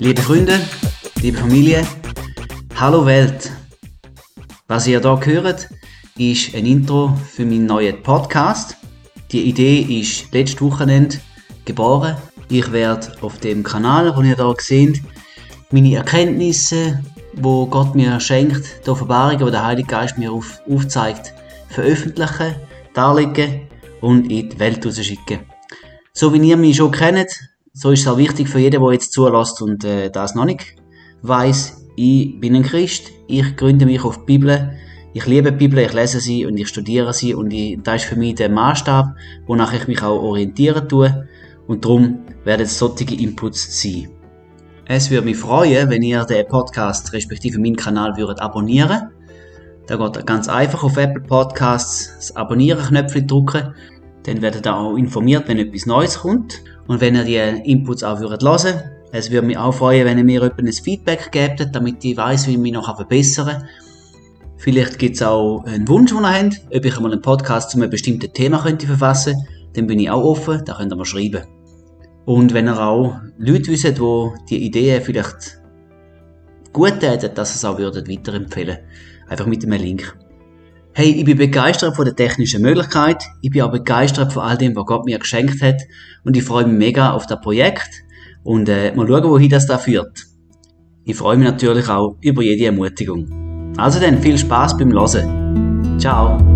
Liebe Freunde, liebe Familie, hallo Welt. Was ihr hier hört, ist ein Intro für meinen neuen Podcast. Die Idee ist letztes Wochenende geboren. Ich werde auf dem Kanal, den ihr hier seht, meine Erkenntnisse, wo Gott mir schenkt, die Offenbarung, die der Heilige Geist mir auf, aufzeigt, veröffentlichen, darlegen und in die Welt rausschicken. So wie ihr mich schon kennt, so ist es auch wichtig für jeden, der jetzt zulässt und äh, das noch nicht weiß. Ich bin ein Christ, ich gründe mich auf die Bibel, ich liebe die Bibel, ich lese sie und ich studiere sie und ich, das ist für mich der Maßstab, wonach ich mich auch orientieren tue und darum werden es solche Inputs sein. Es würde mich freuen, wenn ihr den Podcast respektive meinen Kanal würdet abonnieren. Da geht ganz einfach auf Apple Podcasts das Abonnieren-Knöpfchen drücken. Dann werdet ihr auch informiert, wenn etwas Neues kommt. Und wenn ihr die Inputs auch hören würdet es würde mich auch freuen, wenn ihr mir ein Feedback gebt, damit ich weiß, wie ich mich noch verbessern kann. Vielleicht gibt es auch einen Wunsch, den ihr habt, ob ich einmal einen Podcast zu einem bestimmten Thema könnte verfassen könnte. Dann bin ich auch offen, da könnt ihr mir schreiben. Und wenn ihr auch Leute wisst, die die Ideen vielleicht gut täten, dass ihr es auch würdet weiterempfehlen Einfach mit einem Link. Hey, ich bin begeistert von der technischen Möglichkeit. Ich bin auch begeistert von all dem, was Gott mir geschenkt hat. Und ich freue mich mega auf das Projekt. Und äh, mal schauen, wohin das da führt. Ich freue mich natürlich auch über jede Ermutigung. Also dann viel Spaß beim Hören. Ciao.